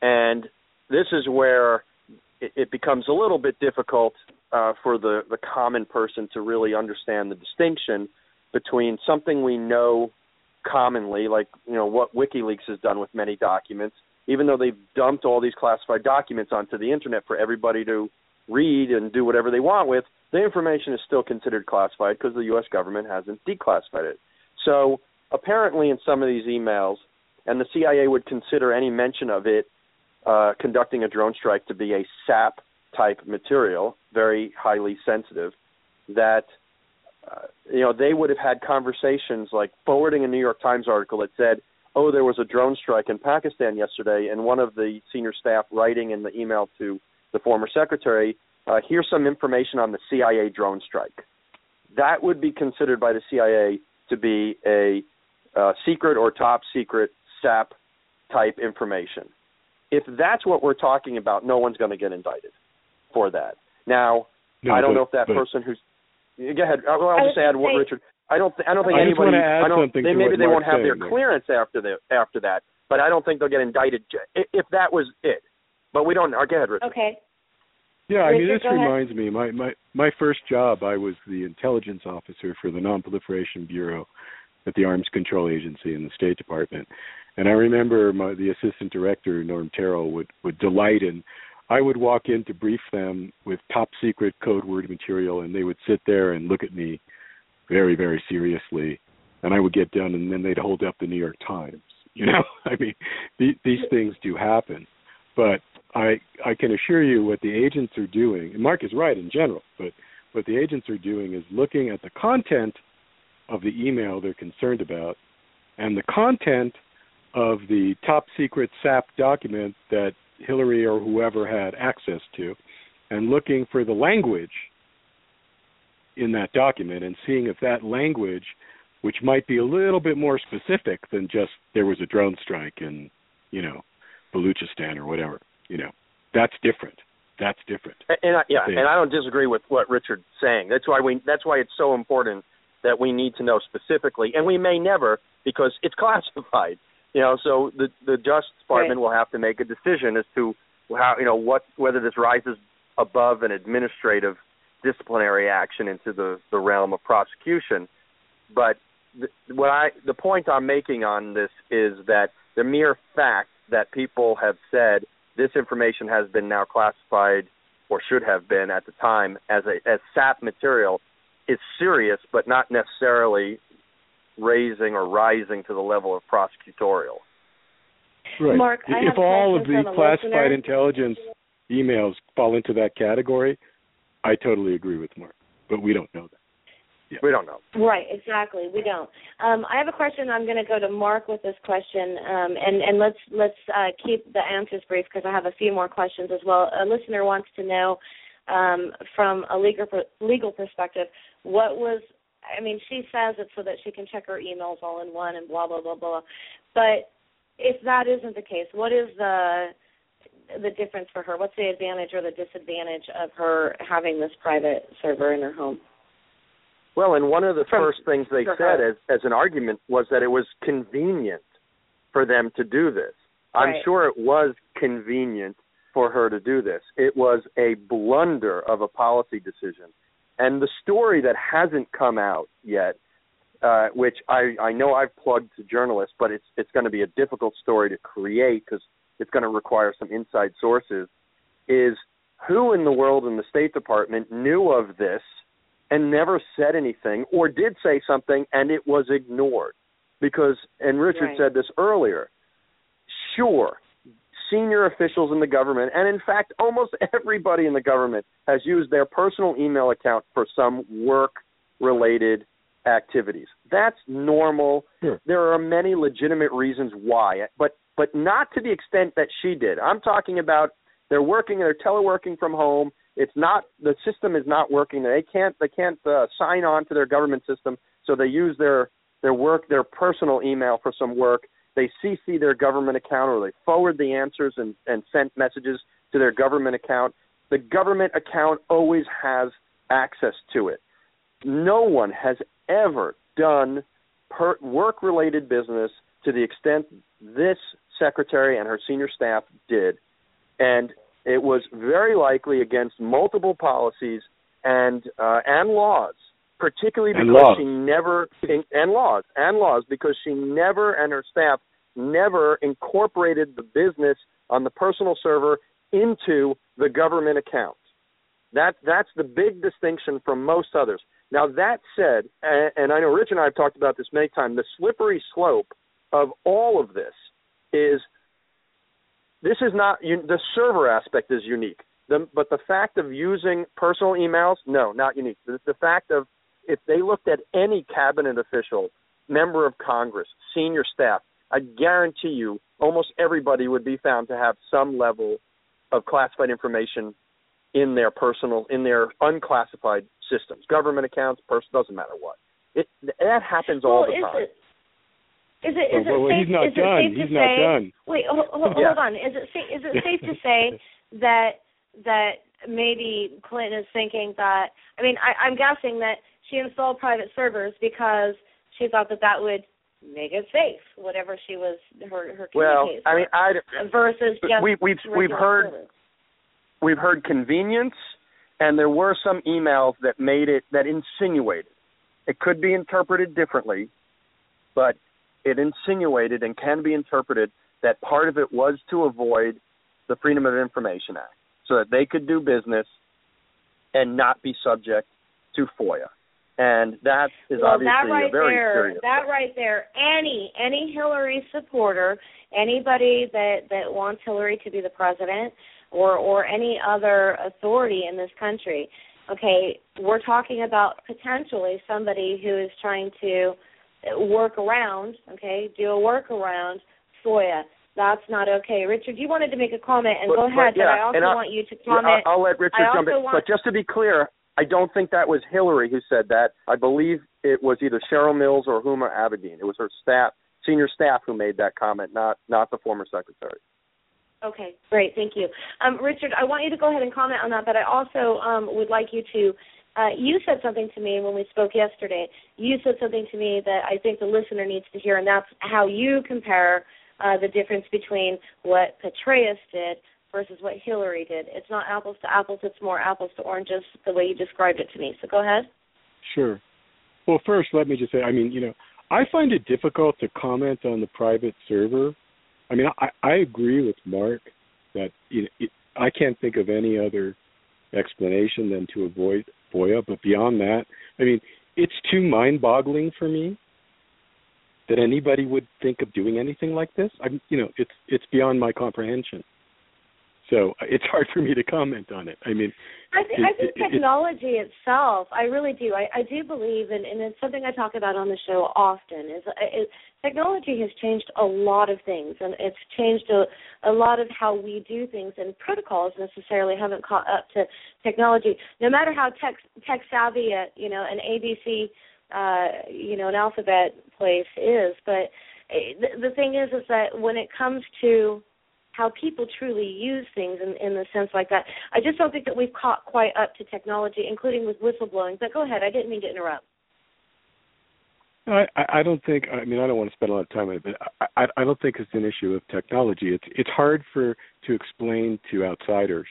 And this is where it, it becomes a little bit difficult uh, for the, the common person to really understand the distinction between something we know commonly, like you know what WikiLeaks has done with many documents, even though they've dumped all these classified documents onto the internet for everybody to read and do whatever they want with, the information is still considered classified because the U.S. government hasn't declassified it. So apparently, in some of these emails, and the CIA would consider any mention of it uh, conducting a drone strike to be a SAP type material, very highly sensitive, that uh, you know they would have had conversations like forwarding a New York Times article that said, "Oh, there was a drone strike in Pakistan yesterday," and one of the senior staff writing in the email to the former secretary, uh, "Here's some information on the CIA drone strike." That would be considered by the CIA to be a uh, secret or top secret SAP type information. If that's what we're talking about, no one's going to get indicted for that. Now, No, I don't but- know if that but- person who's go ahead. I'll, I'll just add gonna what say- Richard. I don't. Th- I don't think I just anybody. wanna add I don't. something They, to maybe what they won't have their there. clearance after the after that, but I don't think they'll get indicted. If that was it, But we don't. Uh, go ahead, Richard. Okay. Yeah, I mean, this go ahead. reminds me. My my my first job, I was the intelligence officer for the Nonproliferation Bureau at the Arms Control Agency in the State Department, and I remember my the assistant director Norm Terrell would would delight in. I would walk in to brief them with top secret code word material, and they would sit there and look at me very very seriously, and I would get done, and then they'd hold up the New York Times. [laughs] You know, I mean, the, these things do happen, but I I can assure you what the agents are doing, and Mark is right in general, but what the agents are doing is looking at the content of the email they're concerned about and the content of the top secret SAP document that Hillary or whoever had access to and looking for the language in that document and seeing if that language which might be a little bit more specific than just there was a drone strike in, you know, Baluchistan or whatever you know that's different that's different And, and I, yeah, Yeah. and I don't disagree with what Richard's saying. That's why we. That's why it's so important that we need to know specifically, and we may never because it's [laughs] classified. You know, so the the Justice Department will have to make a decision as to how you know what whether this rises above an administrative disciplinary action into the the realm of prosecution. But the, what I the point I'm making on this is that the mere fact that people have said this information has been now classified or should have been at the time as a as SAP material is serious, but not necessarily raising or rising to the level of prosecutorial. right Mark, I if all of the classified listener. intelligence emails fall into that category i totally agree with mark but we don't know that We don't know. Right, exactly. We don't. Um, I have a question. I'm going to go to Mark with this question, um, and and let's let's uh, keep the answers brief because I have a few more questions as well. A listener wants to know um, from a legal legal perspective what was. I mean, she says it so that she can check her emails all in one and blah blah blah blah. But if that isn't the case, what is the the difference for her? What's the advantage or the disadvantage of her having this private server in her home? Well, and one of the From- first things they said as as an argument was that it was convenient for them to do this. I'm Right. sure it was convenient for her to do this. It was a blunder of a policy decision. And the story that hasn't come out yet, uh, which I, I know I've plugged to journalists, but it's it's going to be a difficult story to create because it's going to require some inside sources, is who in the world in the State Department knew of this and never said anything or did say something and it was ignored because and Richard Right. said this earlier sure senior officials in the government and in fact almost everybody in the government has used their personal email account for some work related activities. That's normal. Sure. there are many legitimate reasons why but but not to the extent that she did. I'm talking about they're working they're teleworking from home. It's not the system is not working. They can't they can't uh, sign on to their government system so they use their their work their personal email for some work they cc their government account or they forward the answers and and send messages to their government account the government account always has access to it. No one has ever done per work related business to the extent this secretary and her senior staff did. And it was very likely against multiple policies and uh, and laws, particularly And because laws. she never and laws and laws because she never and her staff never incorporated the business on the personal server into the government account. That that's the big distinction from most others. Now that said, and, and I know Rich and I have talked about this many times, the slippery slope of all of this is this is not the server aspect is unique. The, but the fact of using personal emails, no, not unique. The, the fact of if they looked at any cabinet official, member of Congress, senior staff, I guarantee you, almost everybody would be found to have some level of classified information in their personal, in their unclassified systems, government accounts, person doesn't matter what. It that happens all well, the time. it is it is Well, well, it safe? he's not is it done. safe to say? done. Wait, hold, hold, Yeah. on. Is it sa- is it safe to [laughs] say that that maybe Clinton is thinking that? I mean, I, I'm guessing that she installed private servers because she thought that that would make it safe, whatever she was her her well, I mean, I versus we, we've we've heard service. we've heard convenience, and there were some emails that made it that insinuated. It could be interpreted differently, but it insinuated and can be interpreted that part of it was to avoid the Freedom of Information Act, so that they could do business and not be subject to FOIA and that is well, obviously that right a very there, serious. That right there, any any Hillary supporter, anybody that that wants Hillary to be the president, or or any other authority in this country, okay, we're talking about potentially somebody who is trying to work around, okay, do a workaround FOIA. That's not okay. Richard, you wanted to make a comment, and but, go ahead. But, yeah, but I also I, want you to comment. I'll, I'll let Richard I jump in. want, but just to be clear, I don't think that was Hillary who said that. I believe it was either Cheryl Mills or Huma Abedin. It was her staff, senior staff, who made that comment, not not the former secretary. Okay, great, thank you, um, Richard. I want you to go ahead and comment on that, but I also um, would like you to. Uh, you said something to me when we spoke yesterday. You said something to me that I think the listener needs to hear, and that's how you compare uh, the difference between what Petraeus did versus what Hillary did. It's not apples to apples, it's more apples to oranges the way you described it to me. So go ahead. Sure. Well, first, let me just say, I mean, you know, I find it difficult to comment on the private server. I mean, I, I agree with Mark that you know, it, I can't think of any other explanation than to avoid FOIA. But beyond that, I mean, it's too mind-boggling for me that anybody would think of doing anything like this. I'm, you know, it's it's beyond my comprehension. So uh, it's hard for me to comment on it. I mean, I, th- it, I think it, technology it, itself. I really do. I, I do believe, in, and it's something I talk about on the show often. Is, uh, is technology has changed a lot of things, and it's changed a, a lot of how we do things. And protocols necessarily haven't caught up to technology. No matter how tech tech savvy, a, you know, an ABC, uh, you know, an alphabet place is, but the, the thing is, is that when it comes to how people truly use things in, in the sense like that. I just don't think that we've caught quite up to technology, including with whistleblowing. But go ahead, I didn't mean to interrupt. I, I don't think. I mean, I don't want to spend a lot of time on it, but I, I don't think it's an issue of technology. It's it's hard for to explain to outsiders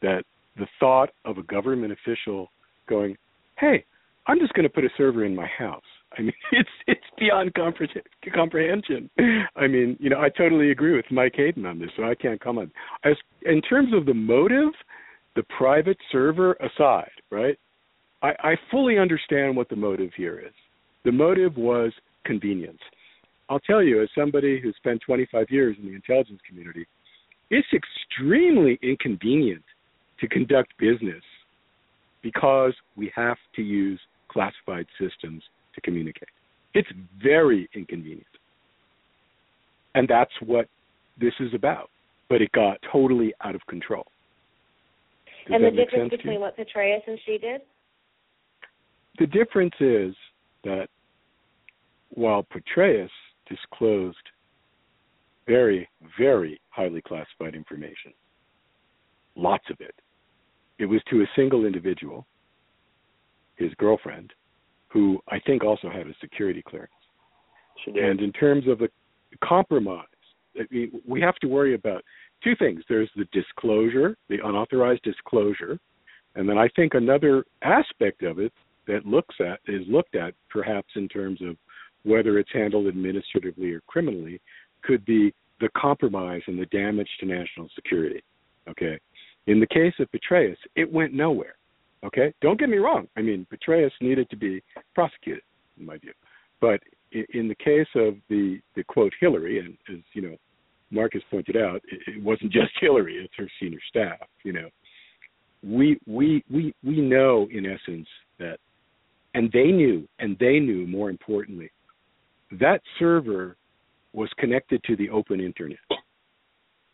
that the thought of a government official going, "Hey, I'm just going to put a server in my house." I mean, [laughs] it's it's beyond comprehension. I mean, you know, I totally agree with Mike Hayden on this, so I can't comment. As in terms of the motive, the private server aside, right? I, I fully understand what the motive here is. The motive was convenience. I'll tell you, as somebody who spent 25 years in the intelligence community, it's extremely inconvenient to conduct business because we have to use classified systems to communicate. It's very inconvenient. And that's what this is about. But it got totally out of control. Does and the difference sense to you? between what Petraeus and she did? The difference is that while Petraeus disclosed very, very highly classified information, lots of it, it was to a single individual, his girlfriend, who I think also had a security clearance. She did. And in terms of the compromise, I mean, we have to worry about two things. There's the disclosure, the unauthorized disclosure, and then I think another aspect of it that looks at is looked at perhaps in terms of whether it's handled administratively or criminally could be the compromise and the damage to national security. Okay. In the case of Petraeus, it went nowhere. Okay, don't get me wrong. I mean, Petraeus needed to be prosecuted, in my view. But in, the case of the the quote Hillary, and as you know, Marcus pointed out, it, it wasn't [laughs] just Hillary; it's her senior staff. You know, we we we we know in essence that, and they knew, and they knew more importantly, that server was connected to the open internet.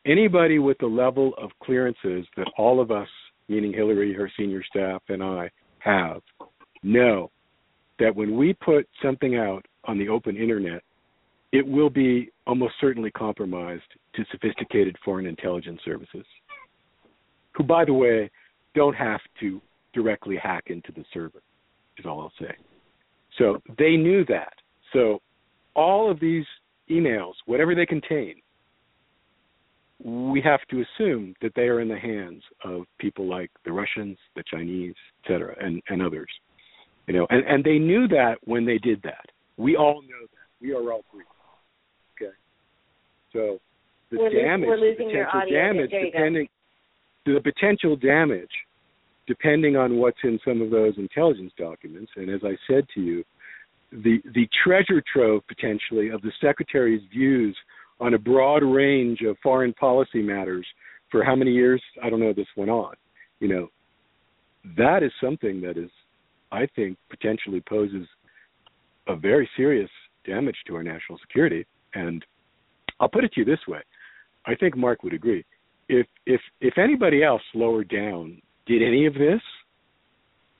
Anybody with the level of clearances that all of us meaning Hillary, her senior staff, and I have, know that when we put something out on the open internet, it will be almost certainly compromised to sophisticated foreign intelligence services, who, by the way, don't have to directly hack into the server, is all I'll say. So they knew that. So all of these emails, whatever they contain, we have to assume that they are in the hands of people like the Russians, the Chinese, et cetera, and, and others. You know, and, and they knew that when they did that. We all know that. We are all Greeks. Okay. So the we're damage, losing the potential damage, There you go. depending the potential damage, depending on what's in some of those intelligence documents, and as I said to you, the the treasure trove potentially of the secretary's views on a broad range of foreign policy matters for how many years I don't know this went on. You know, that is something that is, I think, potentially poses a very serious damage to our national security. And I'll put it to you this way: I think Mark would agree. If if if anybody else lower down did any of this,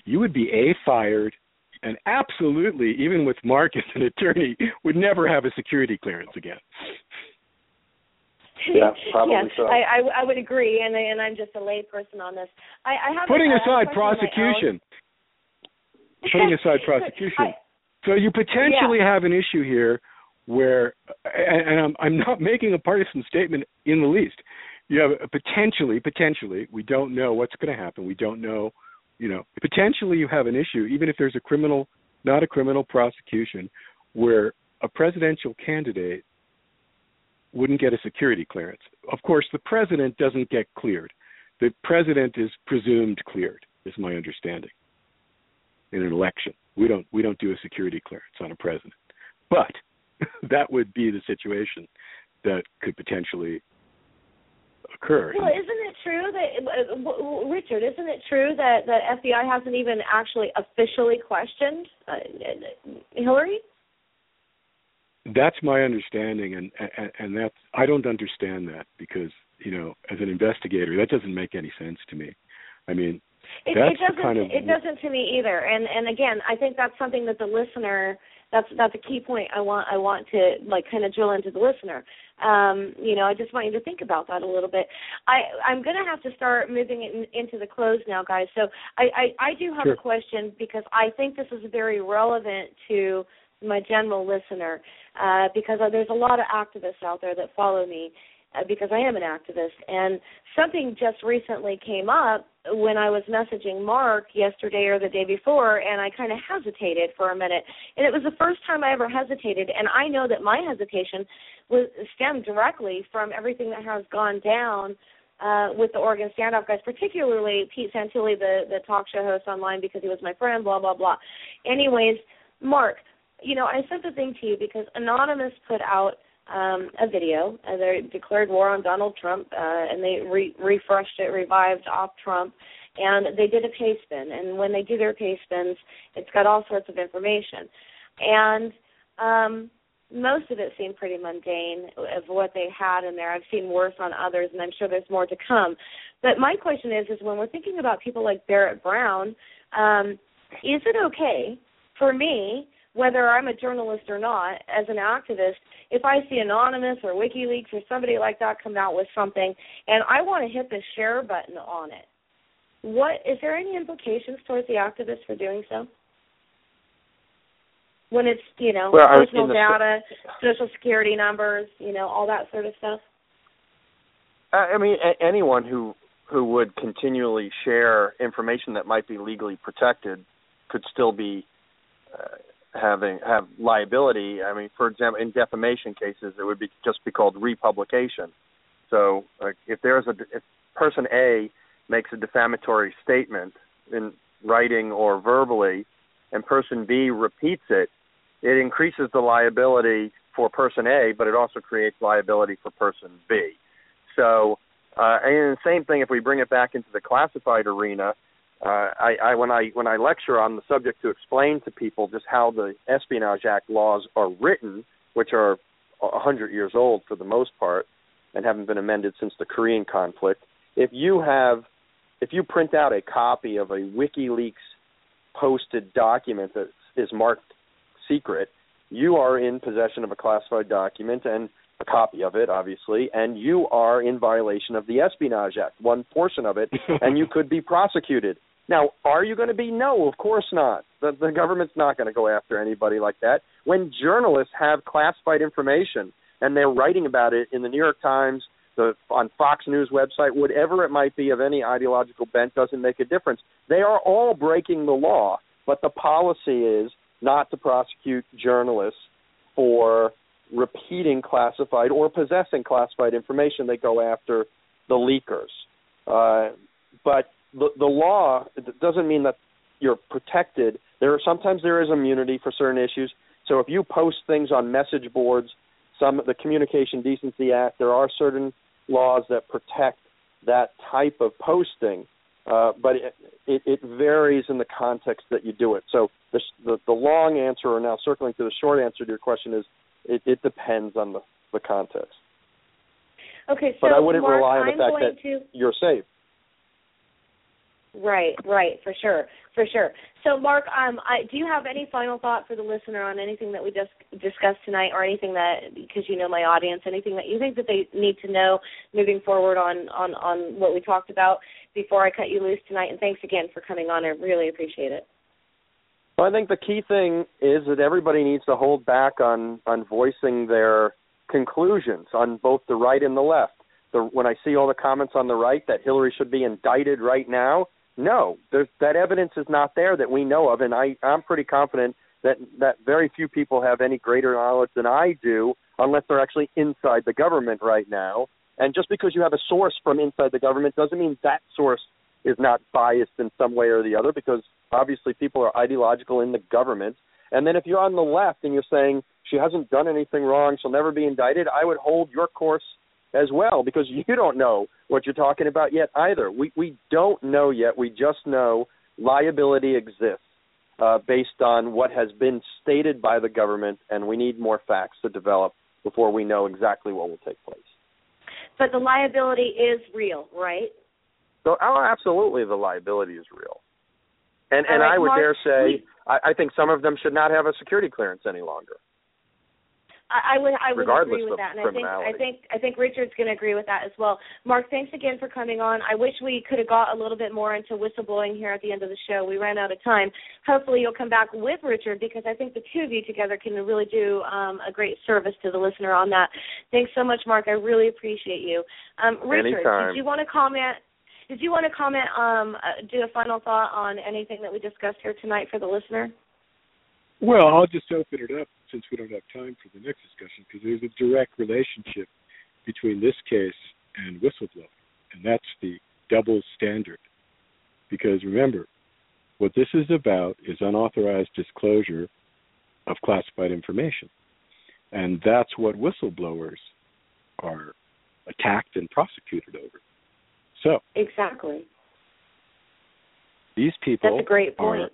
you would be a fired and absolutely, even with Mark as an attorney, would never have a security clearance again. [laughs] [laughs] Yeah, probably yeah, so. I, I I would agree, and and I'm just a layperson on this. I, I have Putting a, I have a aside question of my prosecution, [laughs] putting aside prosecution. I, So you potentially have an issue here where, and, and I'm, I'm not making a partisan statement in the least. You have a potentially, potentially, we don't know what's going to happen. We don't know, you know, potentially you have an issue, even if there's a criminal, not a criminal prosecution, where a presidential candidate wouldn't get a security clearance. Of course, the president doesn't get cleared. The president is presumed cleared, is my understanding. In an election, we don't we don't do a security clearance on a president, but [laughs] that would be the situation that could potentially occur. Well, isn't it true that uh, Richard? Isn't it true that that FBI hasn't even actually officially questioned uh, Hillary? That's my understanding, and, and and that's I don't understand that because you know as an investigator that doesn't make any sense to me. I mean, It, that's it doesn't. kind of it doesn't to me either. And and again, I think that's something that the listener. That's that's a key point. I want I want to like kind of drill into the listener. Um, you know, I just want you to think about that a little bit. I I'm going to have to start moving in, into the close now, guys. So I I, I do have Sure. a question because I think this is very relevant to my general listener uh, because there's a lot of activists out there that follow me uh, because I am an activist. And something just recently came up when I was messaging Mark yesterday or the day before, and I kind of hesitated for a minute. And it was the first time I ever hesitated. And I know that my hesitation was stemmed directly from everything that has gone down. Uh, with the Oregon Standoff guys, particularly Pete Santilli, the the talk show host online, because he was my friend. Blah blah blah. Anyways, Mark, you know, I sent the thing to you because Anonymous put out um, a video. Uh, they declared war on Donald Trump, uh, and they re- refreshed it, revived off Trump, and they did a Pastebin. And when they do their Pastebins, it's got all sorts of information. And um, most of it seemed pretty mundane of what they had in there. I've seen worse on others, and I'm sure there's more to come. But my question is, is when we're thinking about people like Barrett Brown, um, is it okay for me whether I'm a journalist or not, as an activist, if I see Anonymous or WikiLeaks or somebody like that come out with something and I want to hit the share button on it, what is there any implications towards the activist for doing so? When it's, you know, Well, personal the- data, social security numbers, you know, all that sort of stuff. I I mean, a- anyone who who would continually share information that might be legally protected could still be uh, having have liability. I mean, for example, in defamation cases, it would be just be called republication. So, like, if there's a if person A makes a defamatory statement in writing or verbally, and person B repeats it, it increases the liability for person A, but it also creates liability for person B. So, uh, and the same thing if we bring it back into the classified arena. Uh, I, I when I when I lecture on the subject to explain to people just how the Espionage Act laws are written, which are a hundred years old for the most part, and haven't been amended since the Korean conflict. If you have, if you print out a copy of a WikiLeaks posted document that is marked secret, you are in possession of a classified document and a copy of it, obviously, and you are in violation of the Espionage Act, one portion of it, [laughs] and you could be prosecuted. Now, are you going to be? No, of course not. The, the government's not going to go after anybody like that. When journalists have classified information and they're writing about it in the New York Times, the on Fox News website, whatever it might be of any ideological bent, doesn't make a difference. They are all breaking the law, but the policy is not to prosecute journalists for repeating classified or possessing classified information. They go after the leakers. Uh, but the, the law doesn't mean that you're protected. There are sometimes there is immunity for certain issues. So if you post things on message boards, some the Communication Decency Act, there are certain laws that protect that type of posting, uh, but it, it, it varies in the context that you do it. So the, the, the long answer, or now circling to the short answer to your question, is it, it depends on the, the context. Okay, so but I wouldn't Mark, rely on the I'm fact that to... you're safe. Right, right, for sure, for sure. So, Mark, um, I, do you have any final thought for the listener on anything that we just discussed tonight, or anything that, because you know my audience, anything that you think that they need to know moving forward on on on what we talked about before I cut you loose tonight? And thanks again for coming on. I really appreciate it. Well, I think the key thing is that everybody needs to hold back on on voicing their conclusions on both the right and the left. The, when I see all the comments on the right that Hillary should be indicted right now, no, there's, that evidence is not there that we know of, and I, I'm pretty confident that that very few people have any greater knowledge than I do, unless they're actually inside the government right now. And just because you have a source from inside the government doesn't mean that source is not biased in some way or the other, because obviously people are ideological in the government. And then if you're on the left and you're saying she hasn't done anything wrong, she'll never be indicted, I would hold your course as well because [laughs] you don't know what you're talking about yet either. We we don't know yet. We just know liability exists uh, based on what has been stated by the government, and we need more facts to develop before we know exactly what will take place. But the liability is real, right? So, oh, absolutely, the liability is real. And and right, I would Mark, dare say, we, I, I think some of them should not have a security clearance any longer. I, I would I would Regardless agree with that, and I think I think I think Richard's going to agree with that as well. Mark, thanks again for coming on. I wish we could have got a little bit more into whistleblowing here at the end of the show. We ran out of time. Hopefully, you'll come back with Richard because I think the two of you together can really do um, a great service to the listener on that. Thanks so much, Mark. I really appreciate you. Um, Richard, Anytime. did you want to comment? Did you want to comment? Um, uh, do a final thought on anything that we discussed here tonight for the listener? Well, I'll just open it up since we don't have time for the next discussion because there's a direct relationship between this case and whistleblowing, and that's the double standard. Because remember, what this is about is unauthorized disclosure of classified information. And that's what whistleblowers are attacked and prosecuted over. So Exactly. these people That's a great are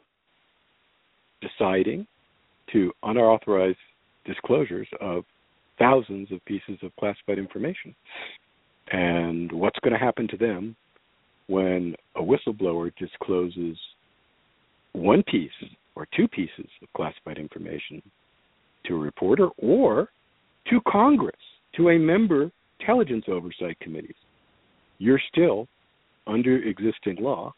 deciding to unauthorized disclosures of thousands of pieces of classified information. And what's going to happen to them when a whistleblower discloses one piece or two pieces of classified information to a reporter or to Congress, to a member intelligence oversight committees? You're still under existing law.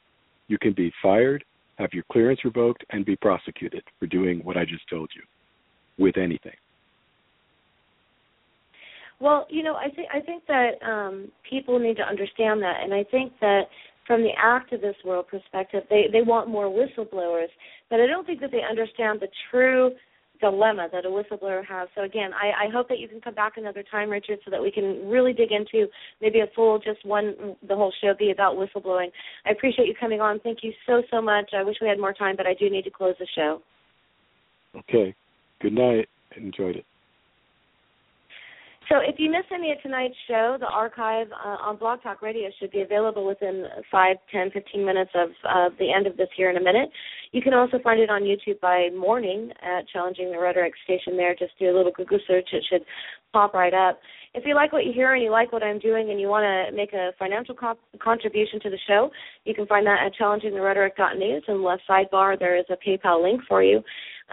You can be fired have your clearance revoked, and be prosecuted for doing what I just told you with anything. Well, you know, I think I think that um, people need to understand that, and I think that from the activist world perspective, they they want more whistleblowers, but I don't think that they understand the true dilemma that a whistleblower has. So again, I, I hope that you can come back another time, Richard, so that we can really dig into maybe a full just one the whole show be about whistleblowing. I appreciate you coming on. Thank you so so much. I wish we had more time, but I do need to close the show. Okay. Good night. Enjoyed it. So if you missed any of tonight's show, the archive uh, on Blog Talk Radio should be available within five, ten, fifteen minutes of uh, the end of this here in a minute. You can also find it on YouTube by morning at Challenging the Rhetoric station there. Just do a little Google search. It should pop right up. If you like what you hear and you like what I'm doing and you want to make a financial co- contribution to the show, you can find that at challengingtherhetoric.news. In the left sidebar, there is a PayPal link for you.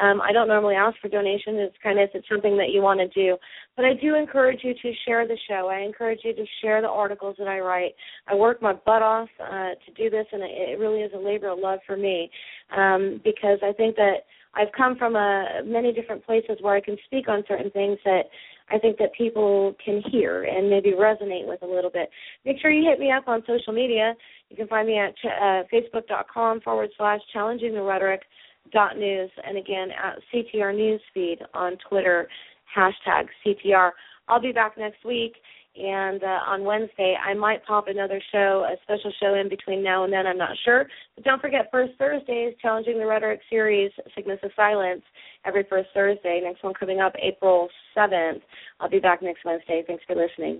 Um, I don't normally ask for donations. It's kind of it's something that you want to do, but I do encourage you to share the show. I encourage you to share the articles that I write. I work my butt off uh, to do this, and it really is a labor of love for me um, because I think that I've come from a, many different places where I can speak on certain things that I think that people can hear and maybe resonate with a little bit. Make sure you hit me up on social media. You can find me at uh, facebook.com forward slash challenging the rhetoric dot news and again at CTR Newsfeed on Twitter, hashtag CTR. I'll be back next week and uh, on Wednesday I might pop another show, a special show in between now and then. I'm not sure, but don't forget first Thursdays, challenging the rhetoric series, sickness of silence, every first Thursday. Next one coming up April 7th. I'll be back next Wednesday. Thanks for listening.